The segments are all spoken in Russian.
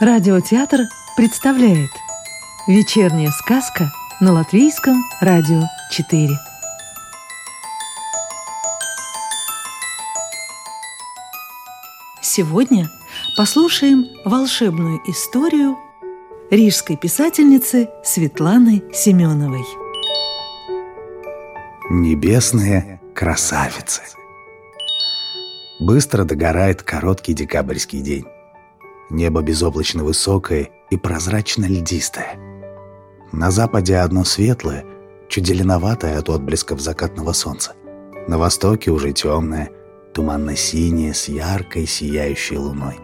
Радиотеатр представляет Вечерняя сказка на Латвийском радио 4 Сегодня послушаем волшебную историю рижской писательницы Светланы Семеновой. Небесные красавицы. Быстро догорает короткий декабрьский день. Небо безоблачно высокое и прозрачно-льдистое. На западе одно светлое, чуть зеленоватое от отблесков закатного солнца. На востоке уже темное, туманно-синее с яркой сияющей луной.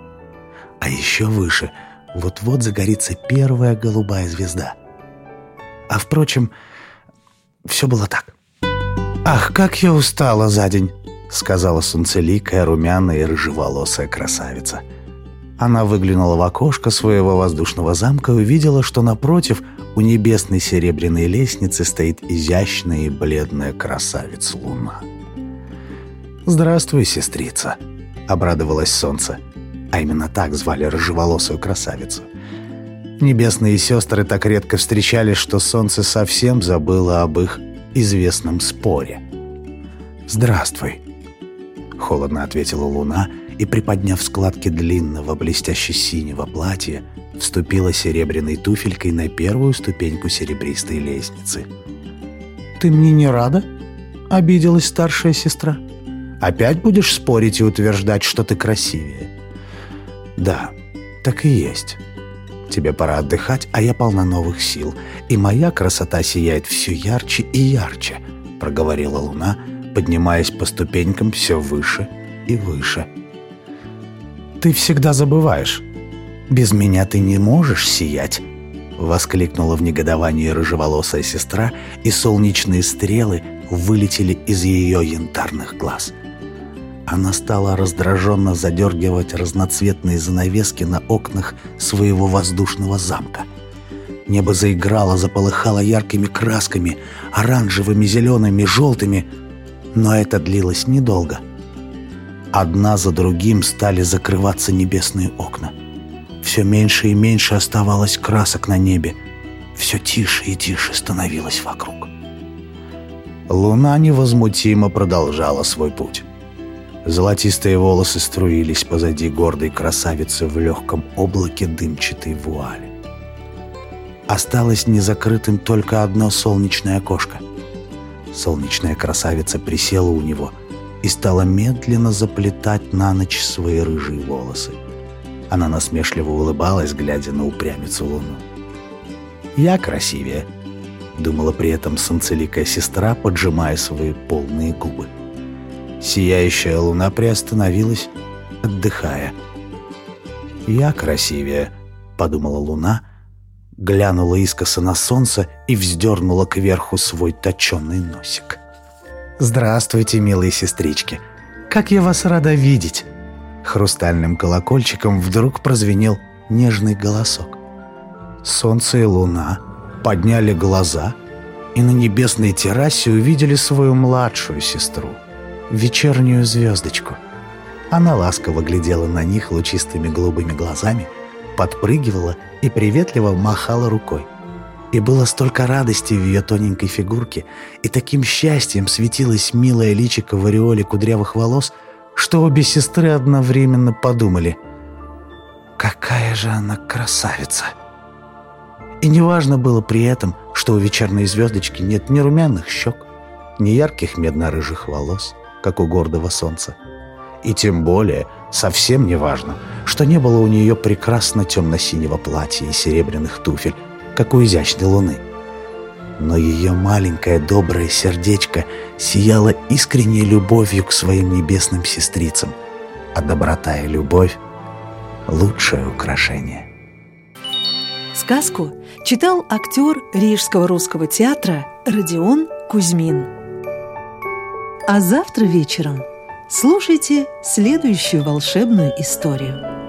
А еще выше вот-вот загорится первая голубая звезда. А впрочем, все было так. «Ах, как я устала за день!» — сказала солнцеликая, румяная и рыжеволосая красавица — она выглянула в окошко своего воздушного замка и увидела, что напротив у небесной серебряной лестницы стоит изящная и бледная красавица Луна. «Здравствуй, сестрица!» — обрадовалось солнце. А именно так звали рыжеволосую красавицу. Небесные сестры так редко встречались, что солнце совсем забыло об их известном споре. «Здравствуй!» — холодно ответила Луна — и, приподняв складки длинного блестяще-синего платья, вступила серебряной туфелькой на первую ступеньку серебристой лестницы. «Ты мне не рада?» — обиделась старшая сестра. «Опять будешь спорить и утверждать, что ты красивее?» «Да, так и есть. Тебе пора отдыхать, а я полна новых сил, и моя красота сияет все ярче и ярче», — проговорила луна, поднимаясь по ступенькам все выше и выше — ты всегда забываешь. Без меня ты не можешь сиять!» Воскликнула в негодовании рыжеволосая сестра, и солнечные стрелы вылетели из ее янтарных глаз. Она стала раздраженно задергивать разноцветные занавески на окнах своего воздушного замка. Небо заиграло, заполыхало яркими красками, оранжевыми, зелеными, желтыми, но это длилось недолго — Одна за другим стали закрываться небесные окна. Все меньше и меньше оставалось красок на небе. Все тише и тише становилось вокруг. Луна невозмутимо продолжала свой путь. Золотистые волосы струились позади гордой красавицы в легком облаке дымчатой вуали. Осталось незакрытым только одно солнечное окошко. Солнечная красавица присела у него – и стала медленно заплетать на ночь свои рыжие волосы. Она насмешливо улыбалась, глядя на упрямицу луну. «Я красивее», — думала при этом санцеликая сестра, поджимая свои полные губы. Сияющая луна приостановилась, отдыхая. «Я красивее», — подумала луна, глянула искоса на солнце и вздернула кверху свой точенный носик. «Здравствуйте, милые сестрички! Как я вас рада видеть!» Хрустальным колокольчиком вдруг прозвенел нежный голосок. Солнце и луна подняли глаза и на небесной террасе увидели свою младшую сестру, вечернюю звездочку. Она ласково глядела на них лучистыми голубыми глазами, подпрыгивала и приветливо махала рукой. И было столько радости в ее тоненькой фигурке, и таким счастьем светилось милое личико в ореоле кудрявых волос, что обе сестры одновременно подумали «Какая же она красавица!» И неважно было при этом, что у вечерней звездочки нет ни румяных щек, ни ярких медно-рыжих волос, как у гордого солнца. И тем более совсем не важно, что не было у нее прекрасно темно-синего платья и серебряных туфель, как у изящной луны. Но ее маленькое доброе сердечко сияло искренней любовью к своим небесным сестрицам, а доброта и любовь — лучшее украшение. Сказку читал актер Рижского русского театра Родион Кузьмин. А завтра вечером слушайте следующую волшебную историю.